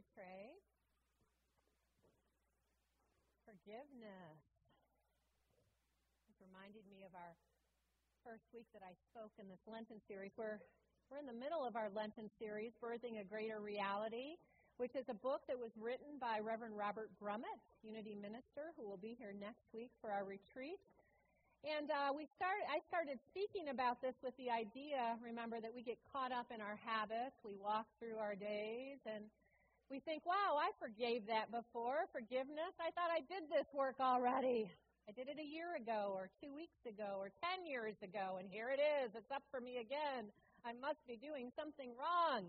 you, Trey. Forgiveness. This reminded me of our first week that I spoke in this Lenten series. We're, we're in the middle of our Lenten series, Birthing a Greater Reality, which is a book that was written by Reverend Robert Brumet, Unity Minister, who will be here next week for our retreat. And uh, we start, I started speaking about this with the idea, remember, that we get caught up in our habits. We walk through our days and we think, wow, I forgave that before. Forgiveness. I thought I did this work already. I did it a year ago or two weeks ago or ten years ago, and here it is. It's up for me again. I must be doing something wrong.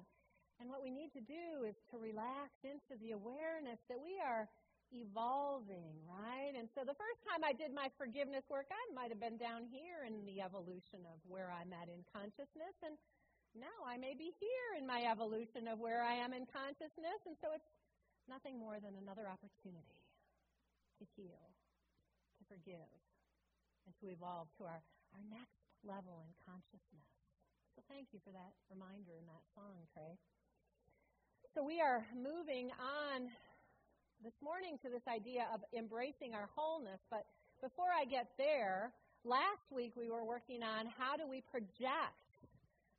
And what we need to do is to relax into the awareness that we are evolving, right? And so the first time I did my forgiveness work, I might have been down here in the evolution of where I'm at in consciousness, and now I may be here in my evolution of where I am in consciousness, and so it's nothing more than another opportunity to heal, to forgive, and to evolve to our, our next level in consciousness. So thank you for that reminder in that song, Trey. So we are moving on this morning to this idea of embracing our wholeness. But before I get there, last week we were working on how do we project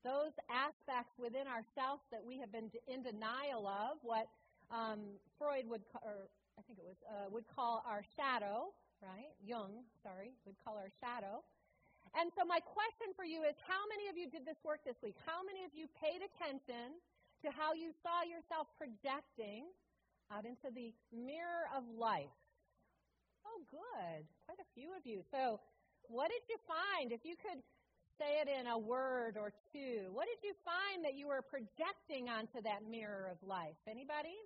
those aspects within ourselves that we have been in denial of, what um, Freud would, or I think it was, uh, would call our shadow, right? Jung, sorry, would call our shadow. And so my question for you is how many of you did this work this week? How many of you paid attention to how you saw yourself projecting out into the mirror of life. Oh, good. Quite a few of you. So, what did you find? If you could say it in a word or two, what did you find that you were projecting onto that mirror of life? Anybody?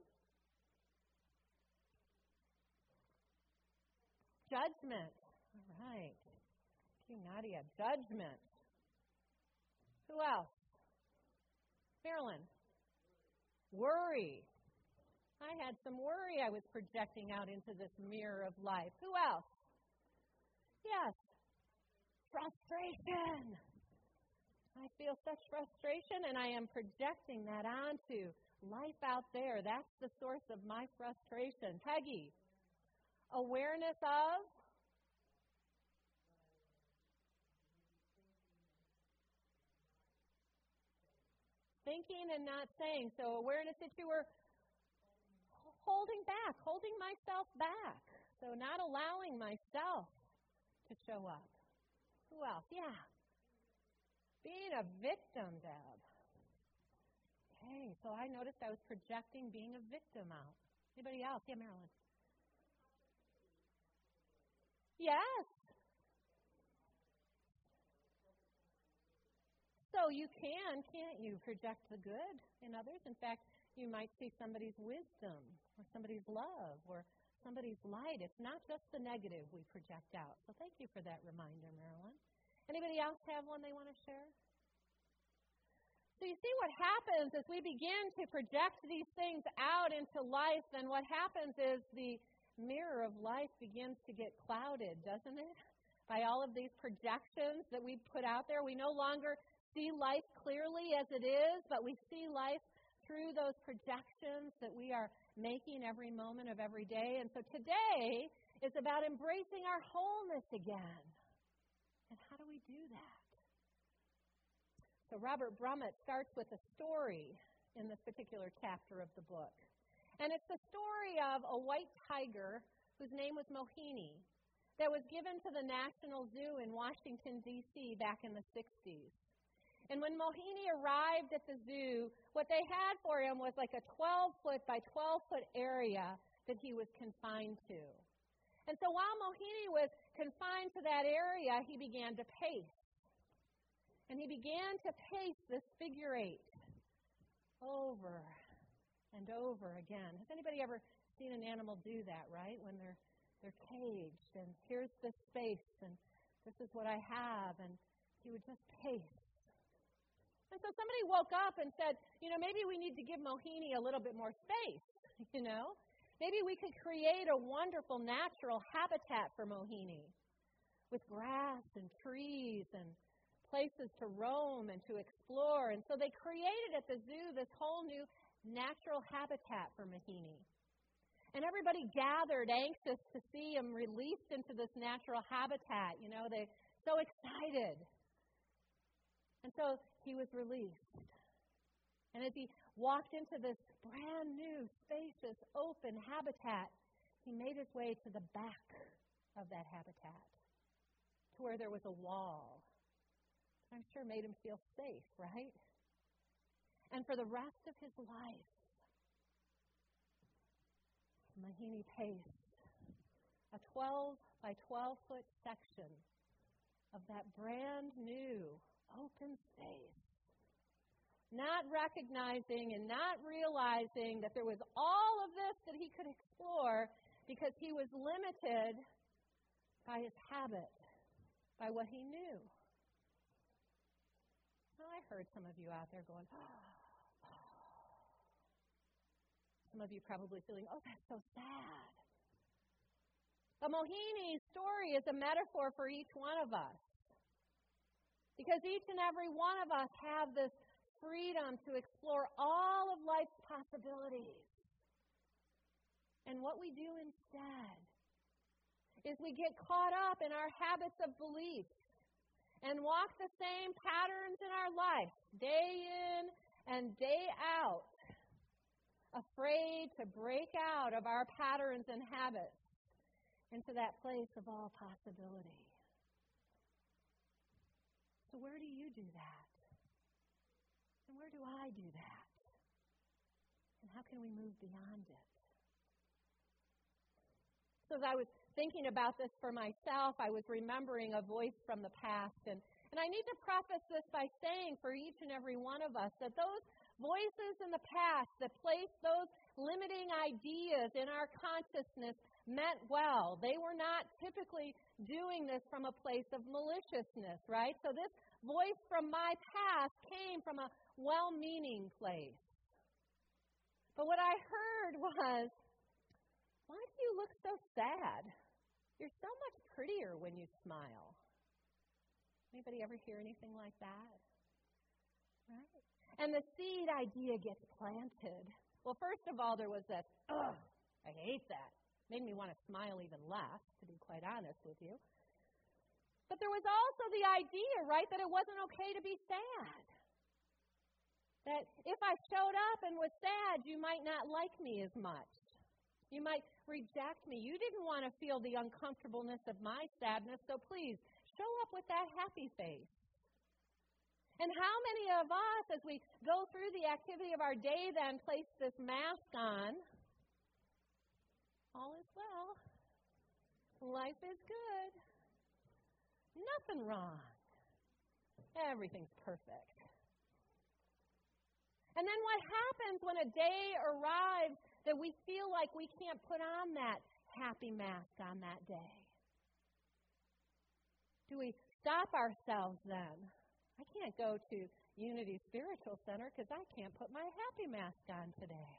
Judgment. All right. You, Nadia. Judgment. Who else? Marilyn. Worry. I had some worry I was projecting out into this mirror of life. Who else? Yes. Frustration. I feel such frustration and I am projecting that onto life out there. That's the source of my frustration. Peggy, awareness of thinking and not saying. So awareness that you were holding back, holding myself back. So not allowing myself to show up. Who else? Yeah. Being a victim, Deb. Okay, so I noticed I was projecting being a victim out. Anybody else? Yeah, Marilyn. Yes. So you can, can't you, project the good in others? In fact, you might see somebody's wisdom or somebody's love or somebody's light. It's not just the negative we project out. So thank you for that reminder, Marilyn. Anybody else have one they want to share? So you see what happens as we begin to project these things out into life, then what happens is the mirror of life begins to get clouded, doesn't it? By all of these projections that we put out there. We no longer see life clearly as it is, but we see life through those projections that we are making every moment of every day. And so today is about embracing our wholeness again. And how do we do that? So Robert Brumet starts with a story in this particular chapter of the book. And it's the story of a white tiger whose name was Mohini that was given to the National Zoo in Washington, D.C. back in the 60s. And when Mohini arrived at the zoo, what they had for him was like a 12 foot by 12 foot area that he was confined to. And so while Mohini was confined to that area, he began to pace. And he began to pace this figure eight over and over again. Has anybody ever seen an animal do that, right? When they're they're caged and here's the space and this is what I have and he would just pace and so somebody woke up and said, you know, maybe we need to give Mohini a little bit more space, you know? Maybe we could create a wonderful natural habitat for Mohini with grass and trees and places to roam and to explore. And so they created at the zoo this whole new natural habitat for Mohini. And everybody gathered, anxious to see him released into this natural habitat. You know, they so excited. And so he was released. And as he walked into this brand new, spacious, open habitat, he made his way to the back of that habitat, to where there was a wall. I'm sure made him feel safe, right? And for the rest of his life, Mohini paced a 12 by 12 foot section of that brand new open space. Not recognizing and not realizing that there was all of this that he could explore because he was limited by his habit, by what he knew. Well, I heard some of you out there going, oh, some of you probably feeling, oh, that's so sad. The Mohini story is a metaphor for each one of us. Because each and every one of us have this freedom to explore all of life's possibilities. And what we do instead is we get caught up in our habits of belief and walk the same patterns in our life, day in and day out afraid to break out of our patterns and habits into that place of all possibility. So, where do you do that? And where do I do that? And how can we move beyond it? So, as I was thinking about this for myself, I was remembering a voice from the past. And, and I need to preface this by saying for each and every one of us that those voices in the past that placed those limiting ideas in our consciousness meant well. They were not typically doing this from a place of maliciousness, right? So this voice from my past came from a well meaning place. But what I heard was, why do you look so sad? You're so much prettier when you smile. Anybody ever hear anything like that? Right? And the seed idea gets planted. Well, first of all, there was that, ugh, I hate that. Made me want to smile even less, to be quite honest with you. But there was also the idea, right, that it wasn't okay to be sad. That if I showed up and was sad, you might not like me as much. You might reject me. You didn't want to feel the uncomfortableness of my sadness, so please show up with that happy face. And how many of us, as we go through the activity of our day, then place this mask on? All is well. Life is good. Nothing wrong. Everything's perfect. And then what happens when a day arrives that we feel like we can't put on that happy mask on that day? Do we stop ourselves then? I can't go to Unity Spiritual Center because I can't put my happy mask on today.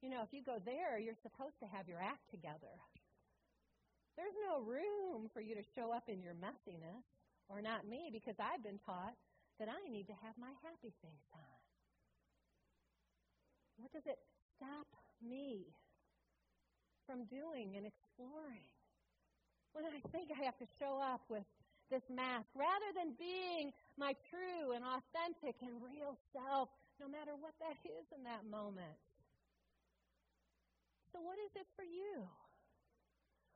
You know, if you go there, you're supposed to have your act together. There's no room for you to show up in your messiness, or not me, because I've been taught that I need to have my happy face on. What does it stop me from doing and exploring? When I think I have to show up with this mask rather than being my true and authentic and real self, no matter what that is in that moment. So, what is it for you?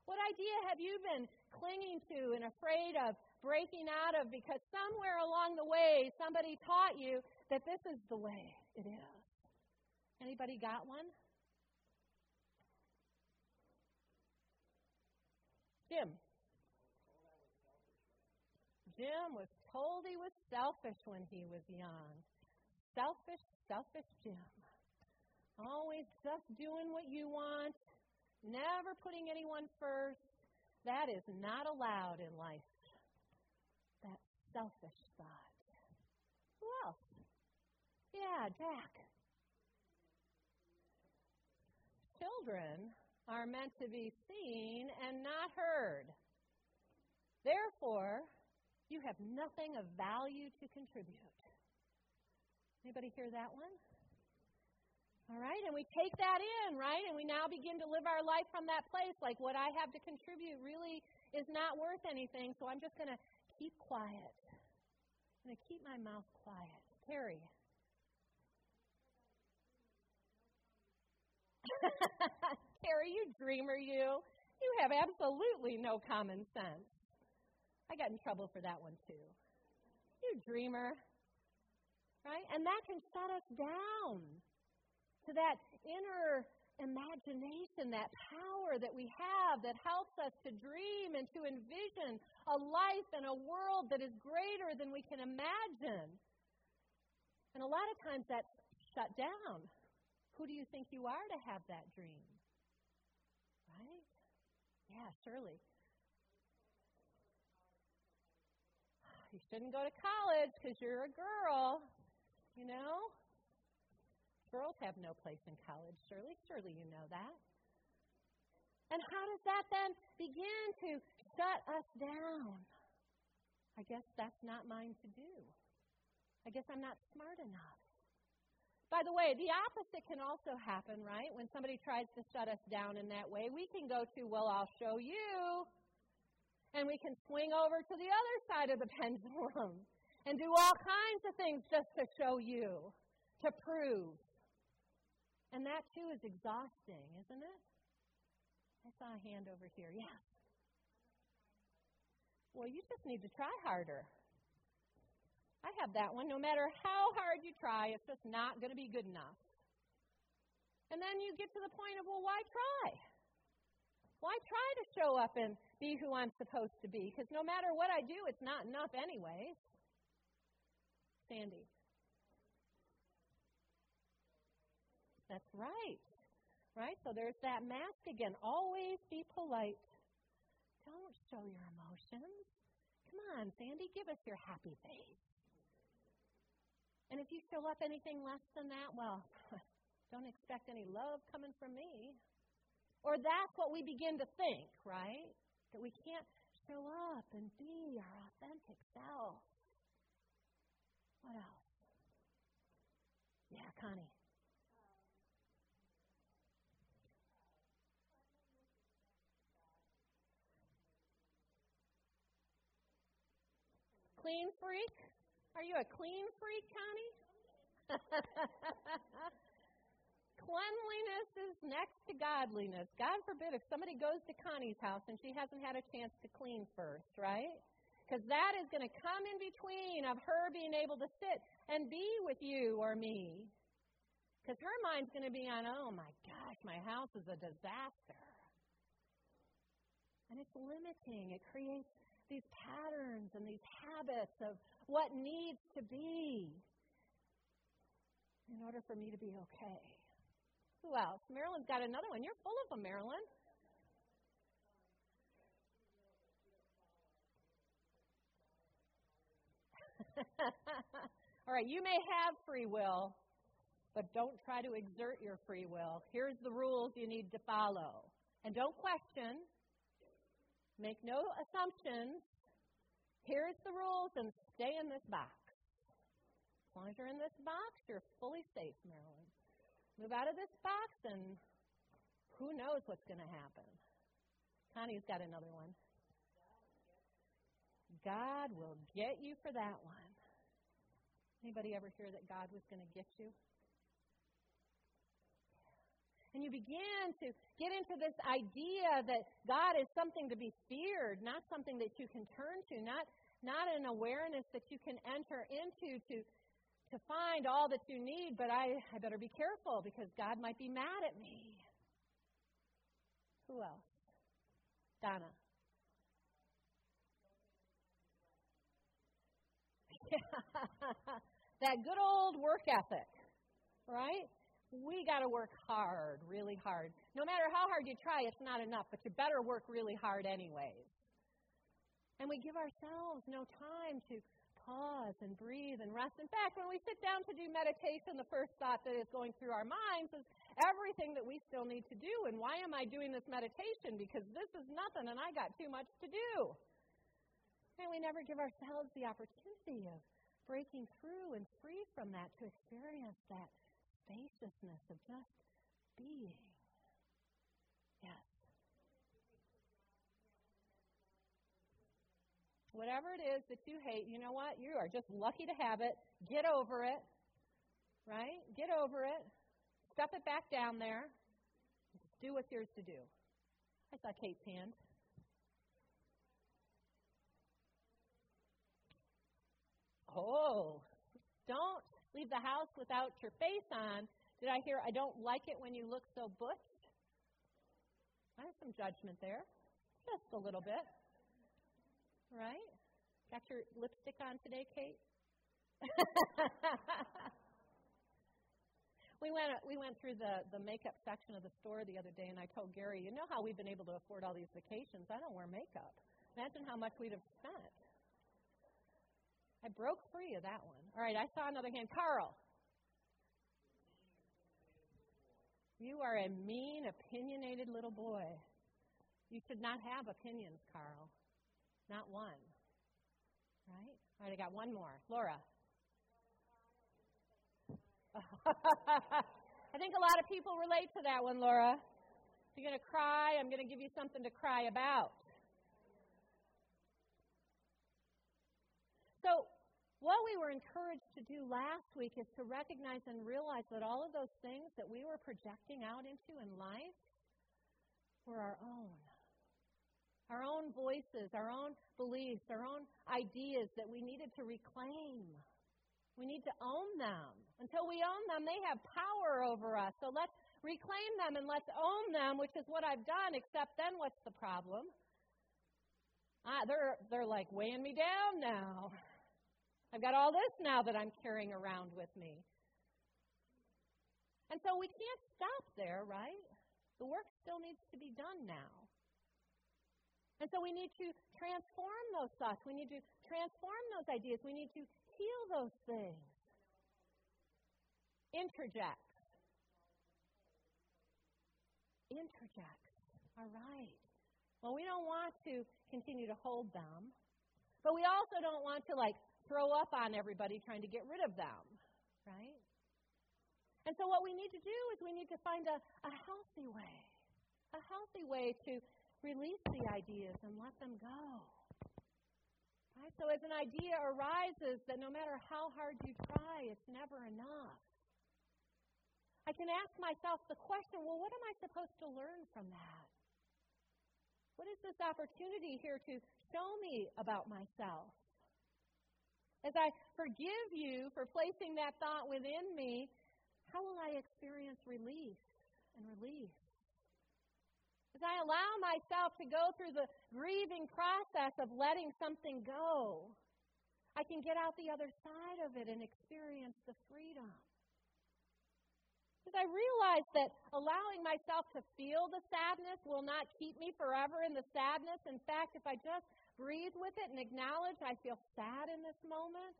What idea have you been clinging to and afraid of breaking out of because somewhere along the way somebody taught you that this is the way it is? Anybody got one? Jim. Jim was told he was selfish when he was young. Selfish, selfish Jim. Always just doing what you want, never putting anyone first. That is not allowed in life. That selfish thought. Who else? Yeah, Jack. Children are meant to be seen and not heard. Therefore, you have nothing of value to contribute. Anybody hear that one? All right, and we take that in, right? And we now begin to live our life from that place. Like what I have to contribute really is not worth anything, so I'm just going to keep quiet. I'm going to keep my mouth quiet. Terry. Terry, you dreamer, you. You have absolutely no common sense. I got in trouble for that one, too. You dreamer. Right? And that can shut us down to that inner imagination, that power that we have that helps us to dream and to envision a life and a world that is greater than we can imagine. And a lot of times that's shut down. Who do you think you are to have that dream? Right? Yeah, surely. You shouldn't go to college because you're a girl, you know? Girls have no place in college, Surely, Surely you know that. And how does that then begin to shut us down? I guess that's not mine to do. I guess I'm not smart enough. By the way, the opposite can also happen, right? When somebody tries to shut us down in that way, we can go to, well, I'll show you. And we can swing over to the other side of the pendulum and do all kinds of things just to show you, to prove. And that too is exhausting, isn't it? I saw a hand over here. Yeah. Well, you just need to try harder. I have that one. No matter how hard you try, it's just not going to be good enough. And then you get to the point of, well, why try? Why try to show up and be who I'm supposed to be? Because no matter what I do, it's not enough, anyways. Sandy. That's right. Right? So there's that mask again. Always be polite. Don't show your emotions. Come on, Sandy, give us your happy face. And if you show up anything less than that, well, don't expect any love coming from me. Or that's what we begin to think, right? That we can't show up and be our authentic self. What else? Yeah, Connie. Clean freak? Are you a clean freak, Connie? Cleanliness is next to godliness. God forbid if somebody goes to Connie's house and she hasn't had a chance to clean first, right? Because that is going to come in between of her being able to sit and be with you or me. Because her mind's going to be on, oh my gosh, my house is a disaster. And it's limiting. It creates these patterns and these habits of what needs to be in order for me to be okay. Who else? Marilyn's got another one. You're full of them, Marilyn. All right, you may have free will, but don't try to exert your free will. Here's the rules you need to follow. And don't question, Make no assumptions. Here's the rules and stay in this box. As long as you're in this box, you're fully safe, Marilyn. Move out of this box and who knows what's going to happen. Connie's got another one. God will get you for that one. Anybody ever hear that God was going to get you? And you begin to get into this idea that God is something to be feared, not something that you can turn to, not, not an awareness that you can enter into to, to find all that you need, but I, I better be careful because God might be mad at me. Who else? Donna. that good old work ethic, right? We got to work hard, really hard. No matter how hard you try, it's not enough, but you better work really hard anyways. And we give ourselves no time to pause and breathe and rest. In fact, when we sit down to do meditation, the first thought that is going through our minds is everything that we still need to do. And why am I doing this meditation? Because this is nothing and I got too much to do. And we never give ourselves the opportunity of breaking through and free from that to experience that spaciousness of just being. Yes. Whatever it is that you hate, you know what? You are just lucky to have it. Get over it. Right? Get over it. Stuff it back down there. Do what's yours to do. I saw Kate's hand. Oh, leave the house without your face on. Did I hear, I don't like it when you look so butched? I have some judgment there. Just a little bit. Right? Got your lipstick on today, Kate? we went we went through the the makeup section of the store the other day, and I told Gary, you know how we've been able to afford all these vacations? I don't wear makeup. Imagine how much we'd have spent. I broke free of that one. All right, I saw another hand. Carl. You are a mean, opinionated little boy. You should not have opinions, Carl. Not one. Right? All right, I got one more. Laura. I think a lot of people relate to that one, Laura. If you're going to cry, I'm going to give you something to cry about. So, what we were encouraged to do last week is to recognize and realize that all of those things that we were projecting out into in life were our own. Our own voices, our own beliefs, our own ideas that we needed to reclaim. We need to own them. Until we own them, they have power over us. So let's reclaim them and let's own them, which is what I've done, except then what's the problem? Ah, they're, they're like weighing me down now. I've got all this now that I'm carrying around with me. And so we can't stop there, right? The work still needs to be done now. And so we need to transform those thoughts. We need to transform those ideas. We need to heal those things. Interject. Interject. All right. Well, we don't want to continue to hold them, but we also don't want to like throw up on everybody trying to get rid of them, right? And so what we need to do is we need to find a, a healthy way, a healthy way to release the ideas and let them go. Right? So as an idea arises that no matter how hard you try, it's never enough. I can ask myself the question, well, what am I supposed to learn from that? What is this opportunity here to show me about myself? As I forgive you for placing that thought within me, how will I experience release and release? As I allow myself to go through the grieving process of letting something go, I can get out the other side of it and experience the freedom. As I realize that allowing myself to feel the sadness will not keep me forever in the sadness. In fact, if I just breathe with it and acknowledge I feel sad in this moment,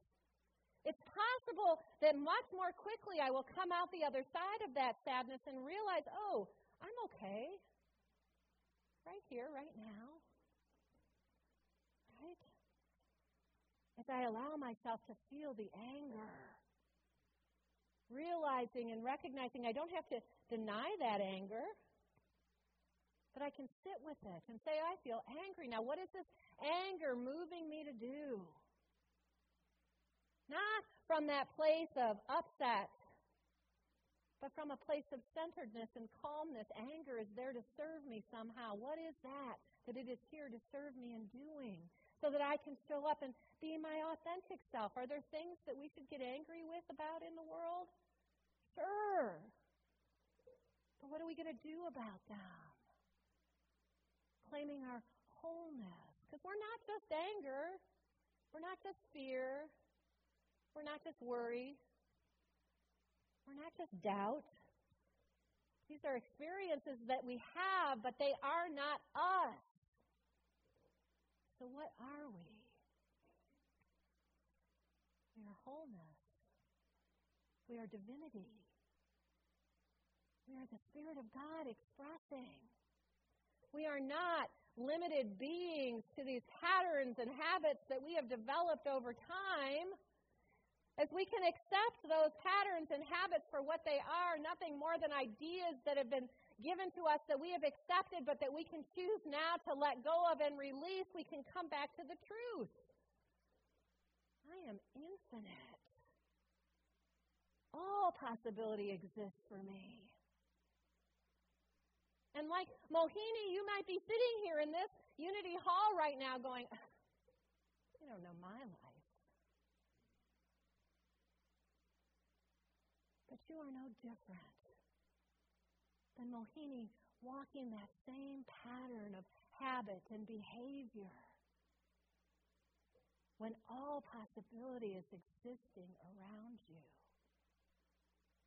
it's possible that much more quickly I will come out the other side of that sadness and realize, oh, I'm okay. Right here, right now. Right? As I allow myself to feel the anger, realizing and recognizing I don't have to deny that anger. But I can sit with it and say, I feel angry. Now, what is this anger moving me to do? Not from that place of upset, but from a place of centeredness and calmness. Anger is there to serve me somehow. What is that? That it is here to serve me in doing. So that I can show up and be my authentic self. Are there things that we should get angry with about in the world? Sure. But what are we going to do about them? Claiming our wholeness. Because we're not just anger, we're not just fear, we're not just worry, we're not just doubt. These are experiences that we have, but they are not us. So, what are we? We are wholeness. We are divinity. We are the Spirit of God expressing. We are not limited beings to these patterns and habits that we have developed over time. as we can accept those patterns and habits for what they are, nothing more than ideas that have been given to us that we have accepted, but that we can choose now to let go of and release, we can come back to the truth. I am infinite. All possibility exists for me. And like Mohini, you might be sitting here in this Unity Hall right now going, You don't know my life. But you are no different than Mohini walking that same pattern of habit and behavior when all possibility is existing around you.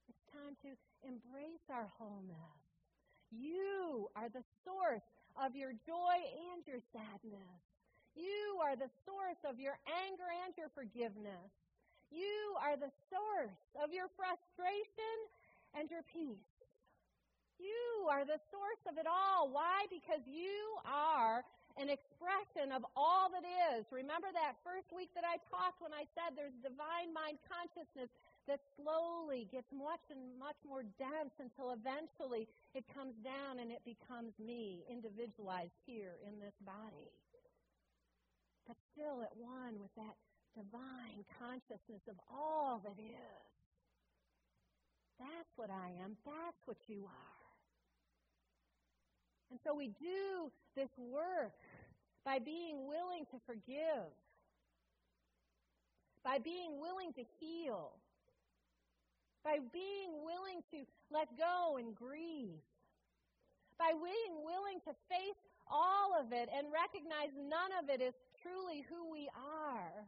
It's time to embrace our wholeness. You are the source of your joy and your sadness. You are the source of your anger and your forgiveness. You are the source of your frustration and your peace. You are the source of it all. Why? Because you are an expression of all that is. Remember that first week that I talked when I said there's divine mind consciousness that slowly gets much and much more dense until eventually it comes down and it becomes me, individualized here in this body. But still at one with that divine consciousness of all that is. That's what I am. That's what you are. And so we do this work by being willing to forgive, by being willing to heal, by being willing to let go and grieve, by being willing to face all of it and recognize none of it is truly who we are.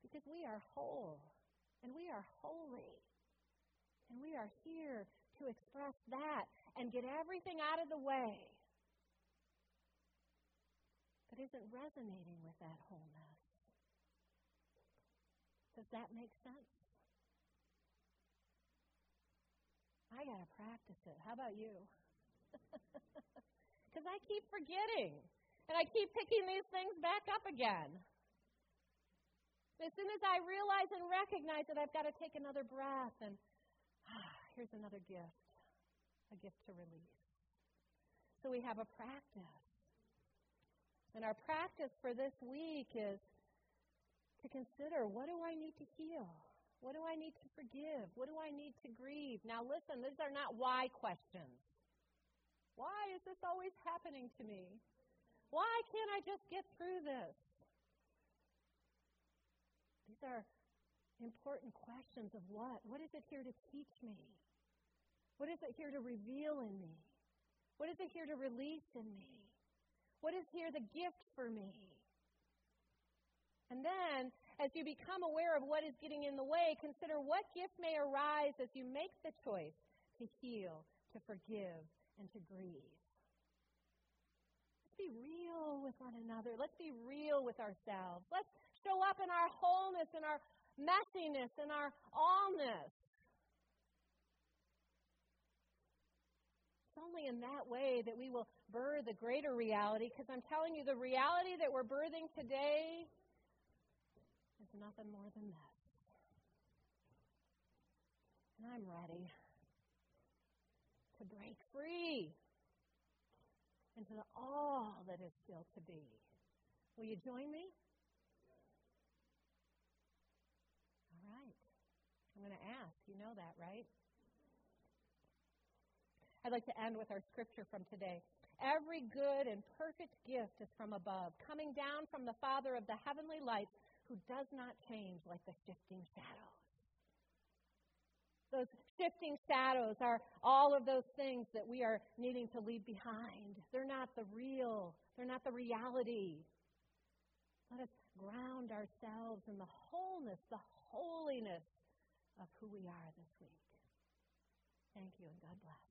Because we are whole and we are holy. And we are here to express that and get everything out of the way that isn't resonating with that wholeness. Does that make sense? I got to practice it. How about you? Because I keep forgetting. And I keep picking these things back up again. As soon as I realize and recognize that I've got to take another breath and ah, here's another gift, a gift to release. So we have a practice. And our practice for this week is to consider what do I need to heal? What do I need to forgive? What do I need to grieve? Now, listen, these are not why questions. Why is this always happening to me? Why can't I just get through this? These are important questions of what? What is it here to teach me? What is it here to reveal in me? What is it here to release in me? What is here the gift for me? And then, as you become aware of what is getting in the way, consider what gift may arise as you make the choice to heal, to forgive, and to grieve. Let's be real with one another. Let's be real with ourselves. Let's show up in our wholeness, in our messiness, in our allness. It's only in that way that we will birth a greater reality, because I'm telling you, the reality that we're birthing today is nothing more than this. And I'm ready to break free into the all that is still to be. Will you join me? All right. I'm going to ask. You know that, right? I'd like to end with our scripture from today. Every good and perfect gift is from above, coming down from the Father of the heavenly lights, who does not change like the shifting shadows. Those shifting shadows are all of those things that we are needing to leave behind. They're not the real, they're not the reality. Let us ground ourselves in the wholeness, the holiness of who we are this week. Thank you and God bless.